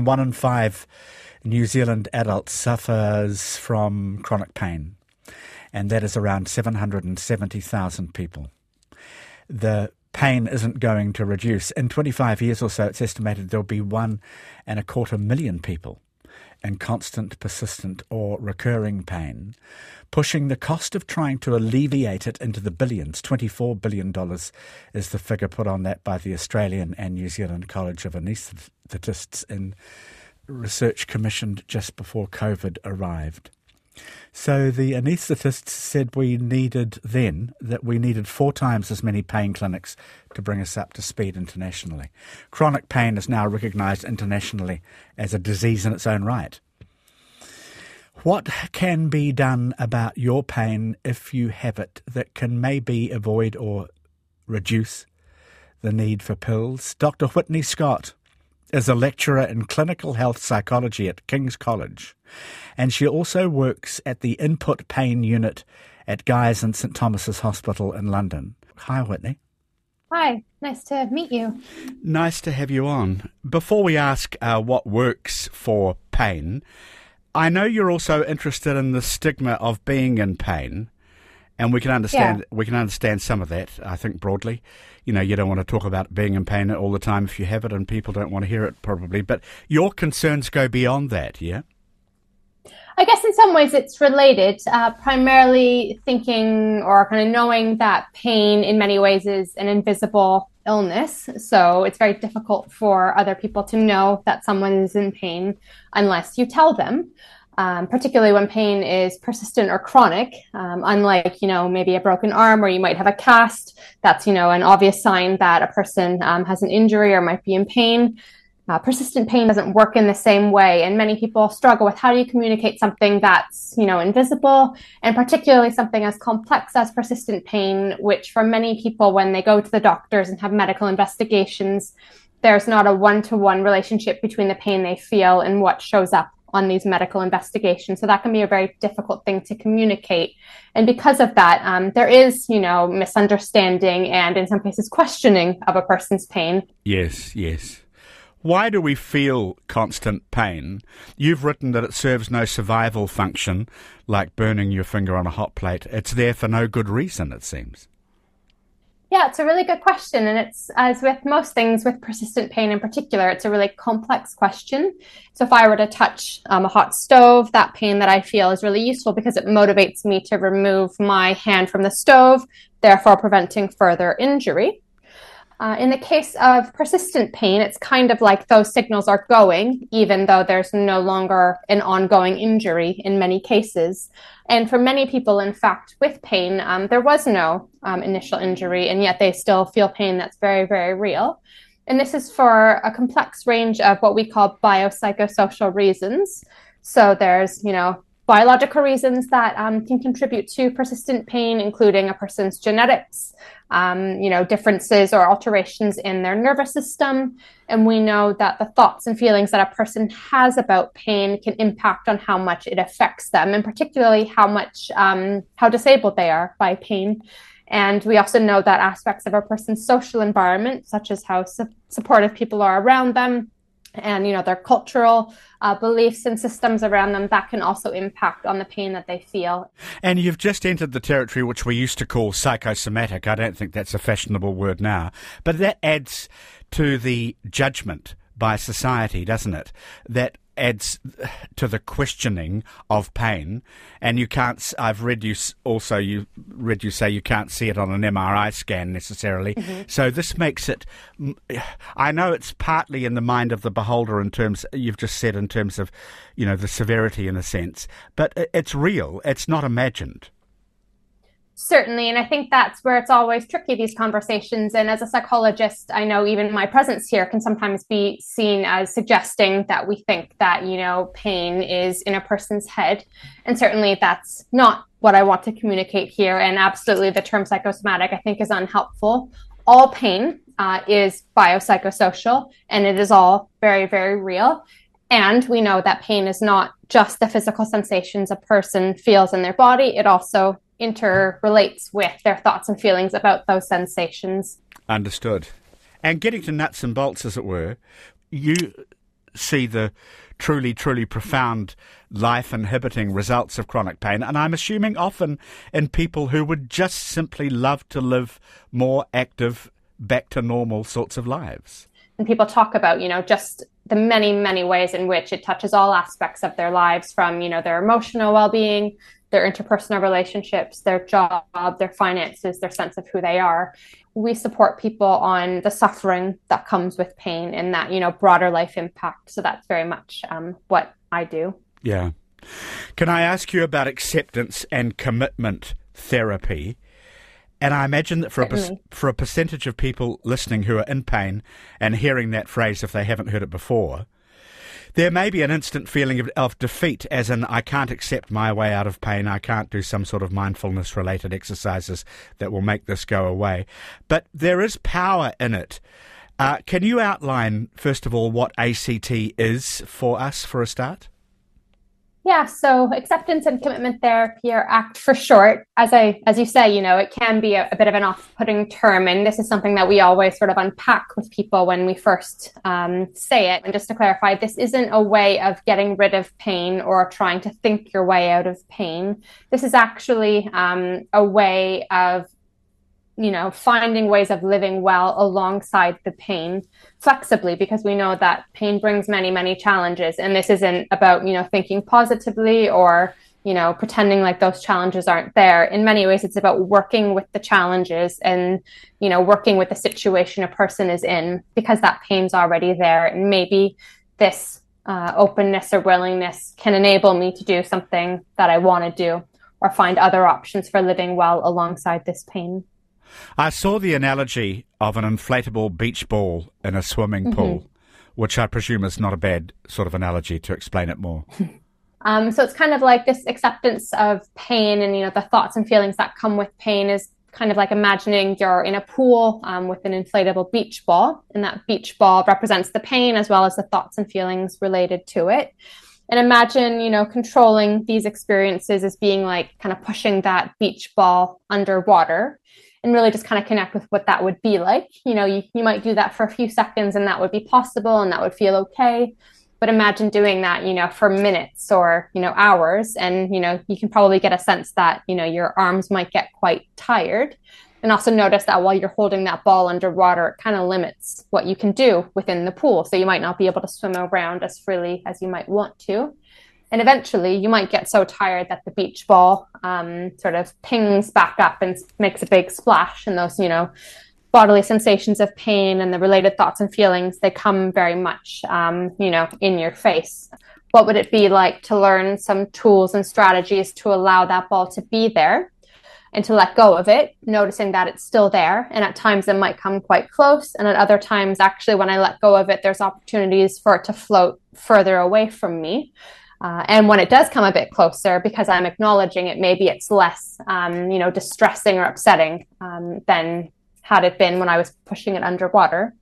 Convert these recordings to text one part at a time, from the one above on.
One in five New Zealand adults suffers from chronic pain, and that is around 770,000 people. The pain isn't going to reduce. In 25 years or so, it's estimated there'll be one and a quarter million people in constant, persistent, or recurring pain, pushing the cost of trying to alleviate it into the billions. $24 billion is the figure put on that by the Australian and New Zealand College of Anaesthetists in research commissioned just before COVID arrived. So the anaesthetists said we needed then that we needed four times as many pain clinics to bring us up to speed internationally. Chronic pain is now recognised internationally as a disease in its own right. What can be done about your pain if you have it that can maybe avoid or reduce the need for pills? Dr. Whitney Scott is a lecturer in clinical health psychology at King's College, and she also works at the Input Pain Unit at Guy's and St Thomas's Hospital in London. Hi, Whitney. Hi, nice to meet you. Nice to have you on. Before we ask uh, what works for pain, I know you're also interested in the stigma of being in pain and we can understand yeah. we can understand some of that. I think broadly, you know, you don't want to talk about being in pain all the time if you have it, and people don't want to hear it probably. But your concerns go beyond that, yeah. I guess in some ways it's related, uh, primarily thinking or kind of knowing that pain in many ways is an invisible illness. So it's very difficult for other people to know that someone is in pain unless you tell them um, particularly when pain is persistent or chronic. Um, unlike, you know, maybe a broken arm or you might have a cast, that's, you know, an obvious sign that a person um, has an injury or might be in pain. Uh, persistent pain doesn't work in the same way, and many people struggle with how do you communicate something that's, you know, invisible, and particularly something as complex as persistent pain, which for many people, when they go to the doctors and have medical investigations, there's not a one-to-one relationship between the pain they feel and what shows up on these medical investigations. So that can be a very difficult thing to communicate. And because of that, um, there is, you know, misunderstanding and in some cases questioning of a person's pain. Yes, yes. Why do we feel constant pain? You've written that it serves no survival function, like burning your finger on a hot plate. It's there for no good reason, it seems. Yeah, it's a really good question. And it's, as with most things with persistent pain in particular, it's a really complex question. So, if I were to touch um, a hot stove, that pain that I feel is really useful because it motivates me to remove my hand from the stove, therefore preventing further injury. Uh, in the case of persistent pain, it's kind of like those signals are going, even though there's no longer an ongoing injury in many cases. And for many people, in fact, with pain, um, there was no um, initial injury, and yet they still feel pain that's very, very real. And this is for a complex range of what we call biopsychosocial reasons. So there's, you know, biological reasons that um, can contribute to persistent pain, including a person's genetics, um, you know, differences or alterations in their nervous system. And we know that the thoughts and feelings that a person has about pain can impact on how much it affects them, and particularly how much, um, how disabled they are by pain. And we also know that aspects of a person's social environment, such as how su- supportive people are around them, and you know their cultural uh, beliefs and systems around them that can also impact on the pain that they feel. And you've just entered the territory which we used to call psychosomatic. I don't think that's a fashionable word now. But that adds to the judgment by society doesn't it that adds to the questioning of pain. And you can't. I've read you also. You read you say you can't see it on an MRI scan necessarily. Mm-hmm. So this makes it. I know it's partly in the mind of the beholder in terms you've just said in terms of, you know, the severity in a sense, but it's real. It's not imagined. Certainly. And I think that's where it's always tricky, these conversations. And as a psychologist, I know even my presence here can sometimes be seen as suggesting that we think that, you know, pain is in a person's head. And certainly that's not what I want to communicate here. And absolutely the term psychosomatic, I think, is unhelpful. All pain uh, is biopsychosocial and it is all very, very real. And we know that pain is not just the physical sensations a person feels in their body, it also interrelates with their thoughts and feelings about those sensations. Understood. And getting to nuts and bolts, as it were, you see the truly, truly profound life inhibiting results of chronic pain. And I'm assuming often in people who would just simply love to live more active, back to normal sorts of lives. And people talk about, you know, just the many, many ways in which it touches all aspects of their lives from, you know, their emotional well being, their interpersonal relationships, their job, their finances, their sense of who they are. We support people on the suffering that comes with pain and that, you know, broader life impact. So that's very much um, what I do. Yeah. Can I ask you about acceptance and commitment therapy? And I imagine that for a, for a percentage of people listening who are in pain and hearing that phrase if they haven't heard it before, there may be an instant feeling of, of, defeat, as in, I can't accept my way out of pain. I can't do some sort of mindfulness related exercises that will make this go away. But there is power in it. Uh, can you outline, first of all, what ACT is for us for a start? Yeah, so acceptance and commitment therapy or ACT for short. As I as you say, you know, it can be a, a bit of an off-putting term, and this is something that we always sort of unpack with people when we first um, say it. And just to clarify, this isn't a way of getting rid of pain or trying to think your way out of pain. This is actually um, a way of you know, finding ways of living well alongside the pain flexibly because we know that pain brings many, many challenges. And this isn't about, you know, thinking positively or, you know, pretending like those challenges aren't there. In many ways, it's about working with the challenges and, you know, working with the situation a person is in because that pain's already there. And maybe this uh, openness or willingness can enable me to do something that I want to do or find other options for living well alongside this pain. I saw the analogy of an inflatable beach ball in a swimming mm-hmm. pool, which I presume is not a bad sort of analogy to explain it more. Um, so it's kind of like this acceptance of pain and you know the thoughts and feelings that come with pain is kind of like imagining you're in a pool um, with an inflatable beach ball, and that beach ball represents the pain as well as the thoughts and feelings related to it. And imagine, you know, controlling these experiences as being like kind of pushing that beach ball underwater and really just kind of connect with what that would be like. You know, you, you might do that for a few seconds and that would be possible and that would feel okay. But imagine doing that, you know, for minutes or, you know, hours. And, you know, you can probably get a sense that, you know, your arms might get quite tired. And also notice that while you're holding that ball underwater, it kind of limits what you can do within the pool. So you might not be able to swim around as freely as you might want to. And eventually, you might get so tired that the beach ball um, sort of pings back up and makes a big splash. And those, you know, bodily sensations of pain and the related thoughts and feelings, they come very much, um, you know, in your face. What would it be like to learn some tools and strategies to allow that ball to be there and to let go of it, noticing that it's still there. And at times it might come quite close. And at other times, actually, when I let go of it, there's opportunities for it to float further away from me. Uh, and when it does come a bit closer, because I'm acknowledging it, maybe it's less, um, you know, distressing or upsetting um, than had it been when I was pushing it underwater.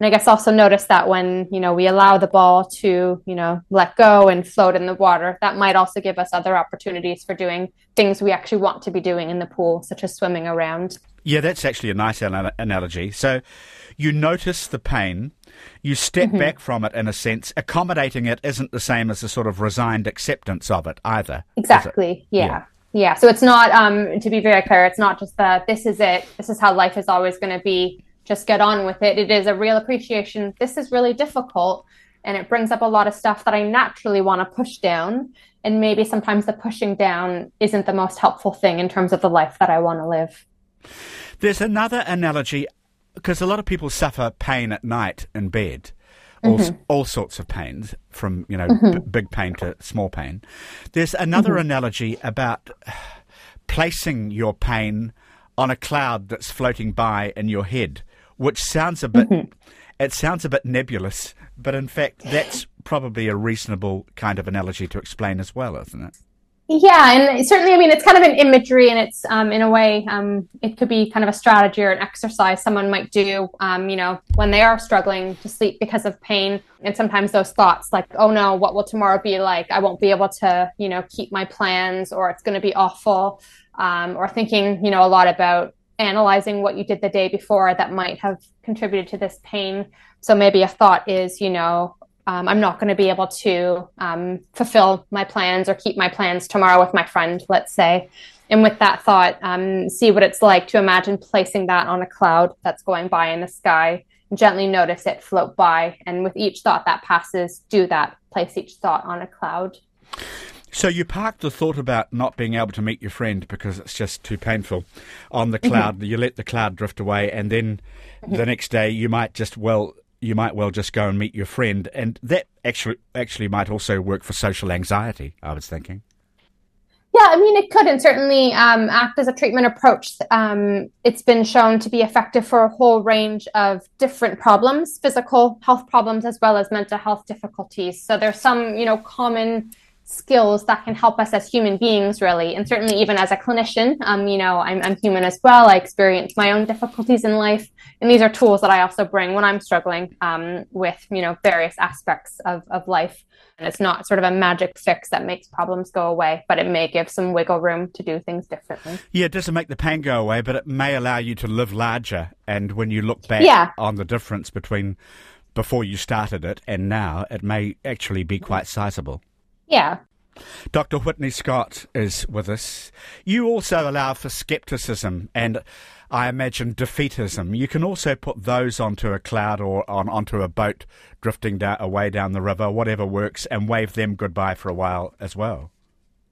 And I guess also notice that when, you know, we allow the ball to, you know, let go and float in the water, that might also give us other opportunities for doing things we actually want to be doing in the pool, such as swimming around. Yeah, that's actually a nice analogy. So you notice the pain, you step mm-hmm. back from it in a sense. Accommodating it isn't the same as a sort of resigned acceptance of it either. Exactly. It? Yeah. yeah. yeah. So it's not, um, to be very clear, it's not just that this is it. This is how life is always going to be. Just get on with it. It is a real appreciation. This is really difficult. And it brings up a lot of stuff that I naturally want to push down. And maybe sometimes the pushing down isn't the most helpful thing in terms of the life that I want to live. There's another analogy because a lot of people suffer pain at night in bed. All, mm-hmm. all sorts of pains, from you know mm-hmm. b- big pain to small pain. There's another mm-hmm. analogy about placing your pain on a cloud that's floating by in your head, which sounds a bit mm-hmm. it sounds a bit nebulous, but in fact that's probably a reasonable kind of analogy to explain as well, isn't it? Yeah, and certainly, I mean, it's kind of an imagery, and it's um, in a way, um, it could be kind of a strategy or an exercise someone might do, um, you know, when they are struggling to sleep because of pain. And sometimes those thoughts, like, oh no, what will tomorrow be like? I won't be able to, you know, keep my plans, or it's going to be awful, um, or thinking, you know, a lot about analyzing what you did the day before that might have contributed to this pain. So maybe a thought is, you know, um, I'm not going to be able to um, fulfill my plans or keep my plans tomorrow with my friend, let's say. And with that thought, um, see what it's like to imagine placing that on a cloud that's going by in the sky. Gently notice it float by. And with each thought that passes, do that. Place each thought on a cloud. So you park the thought about not being able to meet your friend because it's just too painful on the cloud. Mm-hmm. You let the cloud drift away, and then mm-hmm. the next day you might just well you might well just go and meet your friend, and that actually actually might also work for social anxiety. I was thinking. Yeah, I mean, it could and certainly um, ACT as a treatment approach. Um, it's been shown to be effective for a whole range of different problems, physical health problems, as well as mental health difficulties. So there's some, you know, common skills that can help us as human beings really and certainly even as a clinician. Um, you know I'm, I'm human as well. I experience my own difficulties in life. And these are tools that i also bring when i'm struggling um, with you know various aspects of, of life. And it's not sort of a magic fix that makes problems go away but it may give some wiggle room to do things differently. Yeah it doesn't make the pain go away but it may allow you to live larger. And when you look back yeah. on the difference between before you started it and now it may actually be quite sizable yeah. Dr. Whitney Scott is with us. You also allow for skepticism and I imagine defeatism. You can also put those onto a cloud or on onto a boat drifting down, away down the river, whatever works, and wave them goodbye for a while as well.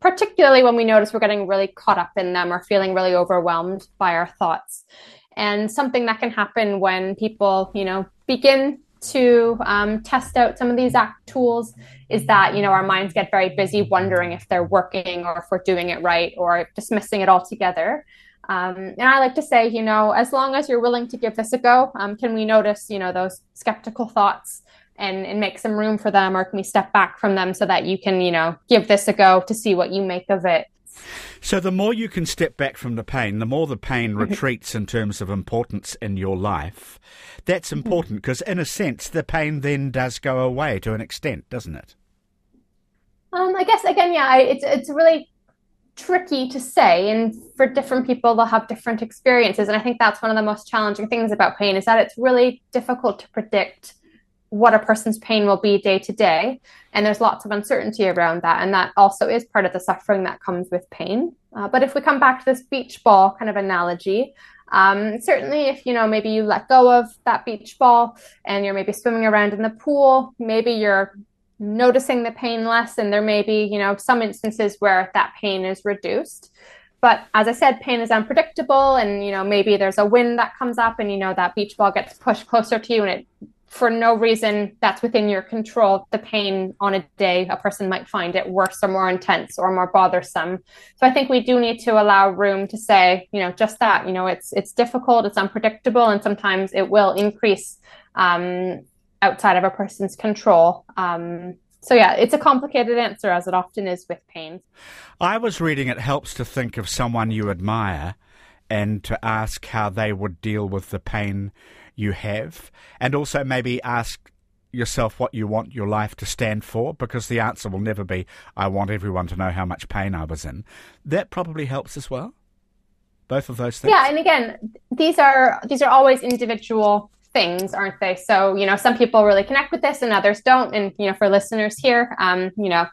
Particularly when we notice we're getting really caught up in them or feeling really overwhelmed by our thoughts. And something that can happen when people, you know, begin to um, test out some of these ACT tools is that you know our minds get very busy wondering if they're working or if we're doing it right or dismissing it altogether. Um, and i like to say you know as long as you're willing to give this a go um, can we notice you know those skeptical thoughts and, and make some room for them or can we step back from them so that you can you know give this a go to see what you make of it so the more you can step back from the pain, the more the pain retreats in terms of importance in your life. That's mm-hmm. important because, in a sense, the pain then does go away to an extent, doesn't it? Um, I guess again, yeah, it's it's really tricky to say, and for different people, they'll have different experiences, and I think that's one of the most challenging things about pain is that it's really difficult to predict what a person's pain will be day to day. And there's lots of uncertainty around that. And that also is part of the suffering that comes with pain. Uh, but if we come back to this beach ball kind of analogy, um, certainly if you know maybe you let go of that beach ball and you're maybe swimming around in the pool, maybe you're noticing the pain less, and there may be you know some instances where that pain is reduced. But as I said, pain is unpredictable, and you know maybe there's a wind that comes up, and you know that beach ball gets pushed closer to you, and it for no reason that's within your control, the pain on a day, a person might find it worse or more intense or more bothersome. So I think we do need to allow room to say, you know, just that, you know, it's it's difficult, it's unpredictable, and sometimes it will increase um, outside of a person's control. Um, so yeah, it's a complicated answer as it often is with pain. I was reading it helps to think of someone you admire and to ask how they would deal with the pain you have, and also maybe ask yourself what you want your life to stand for because the answer will never be I want everyone to know how much pain I was in. That probably helps as well. Both of those things. Yeah, and again, these are these are always individual things, aren't they? So, you know, some people really connect with this and others don't. And, you know, for listeners here, um, you know,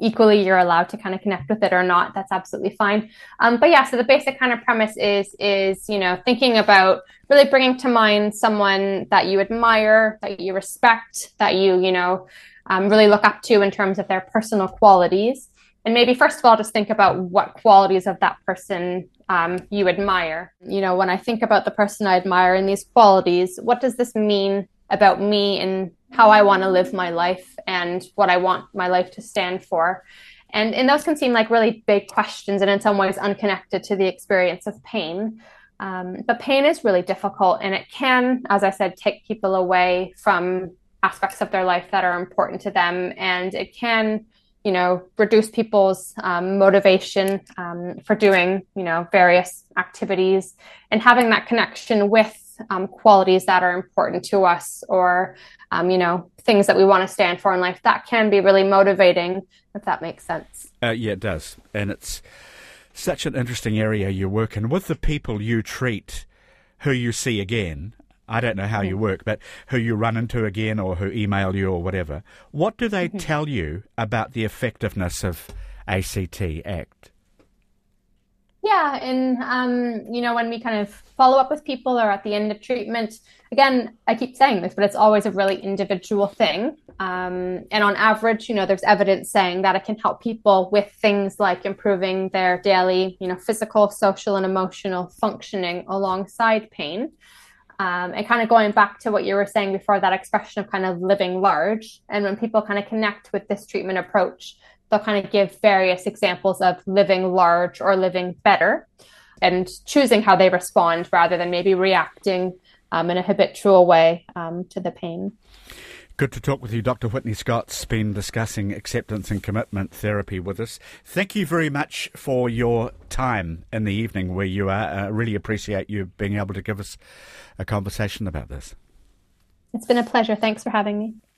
equally you're allowed to kind of connect with it or not that's absolutely fine. Um, but yeah so the basic kind of premise is is you know thinking about really bringing to mind someone that you admire that you respect that you you know um, really look up to in terms of their personal qualities. And maybe first of all just think about what qualities of that person um, you admire. You know when i think about the person i admire and these qualities what does this mean about me and how I want to live my life and what I want my life to stand for. And, and those can seem like really big questions and in some ways unconnected to the experience of pain. Um, but pain is really difficult and it can, as I said, take people away from aspects of their life that are important to them. And it can, you know, reduce people's um, motivation um, for doing, you know, various activities and having that connection with um, qualities that are important to us or um, you know things that we want to stand for in life that can be really motivating if that makes sense. Uh, yeah it does. And it's such an interesting area you work in with the people you treat who you see again. I don't know how you work, but who you run into again or who email you or whatever, what do they tell you about the effectiveness of ACT ACT? Yeah, and um, you know, when we kind of follow up with people or at the end of treatment, again, I keep saying this, but it's always a really individual thing. Um, and on average, you know, there's evidence saying that it can help people with things like improving their daily, you know, physical, social, and emotional functioning alongside pain. Um, and kind of going back to what you were saying before, that expression of kind of living large. And when people kind of connect with this treatment approach, they'll kind of give various examples of living large or living better and choosing how they respond rather than maybe reacting um, in a habitual way um, to the pain. Good to talk with you. Dr. Whitney Scott's been discussing acceptance and commitment therapy with us. Thank you very much for your time in the evening where you are. I uh, really appreciate you being able to give us a conversation about this. It's been a pleasure. Thanks for having me.